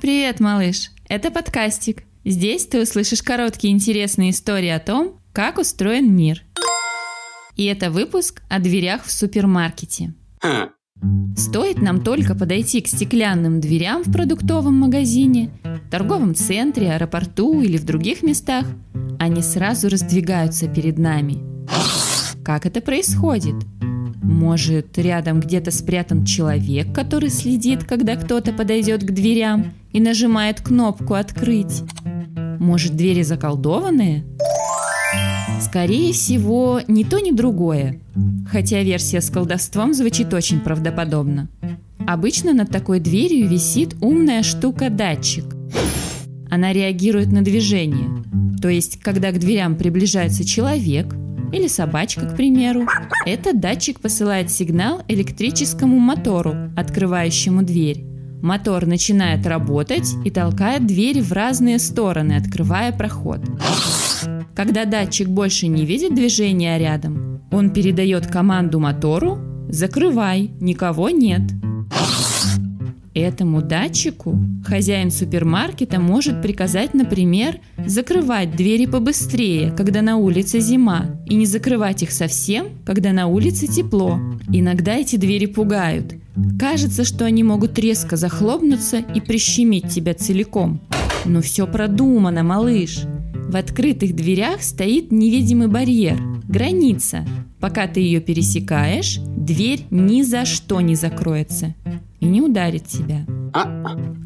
Привет, малыш! Это подкастик. Здесь ты услышишь короткие интересные истории о том, как устроен мир. И это выпуск о дверях в супермаркете. Стоит нам только подойти к стеклянным дверям в продуктовом магазине, торговом центре, аэропорту или в других местах, они сразу раздвигаются перед нами. Как это происходит? Может, рядом где-то спрятан человек, который следит, когда кто-то подойдет к дверям и нажимает кнопку «Открыть»? Может, двери заколдованные? Скорее всего, ни то, ни другое. Хотя версия с колдовством звучит очень правдоподобно. Обычно над такой дверью висит умная штука-датчик. Она реагирует на движение. То есть, когда к дверям приближается человек или собачка, к примеру, этот датчик посылает сигнал электрическому мотору, открывающему дверь. Мотор начинает работать и толкает двери в разные стороны, открывая проход. Когда датчик больше не видит движения рядом, он передает команду мотору «Закрывай, никого нет». Этому датчику хозяин супермаркета может приказать, например, закрывать двери побыстрее, когда на улице зима, и не закрывать их совсем, когда на улице тепло. Иногда эти двери пугают. Кажется, что они могут резко захлопнуться и прищемить тебя целиком. Но все продумано, малыш. В открытых дверях стоит невидимый барьер, граница. Пока ты ее пересекаешь, дверь ни за что не закроется и не ударит тебя.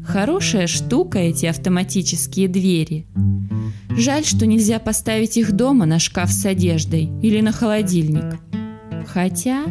Хорошая штука эти автоматические двери. Жаль, что нельзя поставить их дома на шкаф с одеждой или на холодильник. Хотя...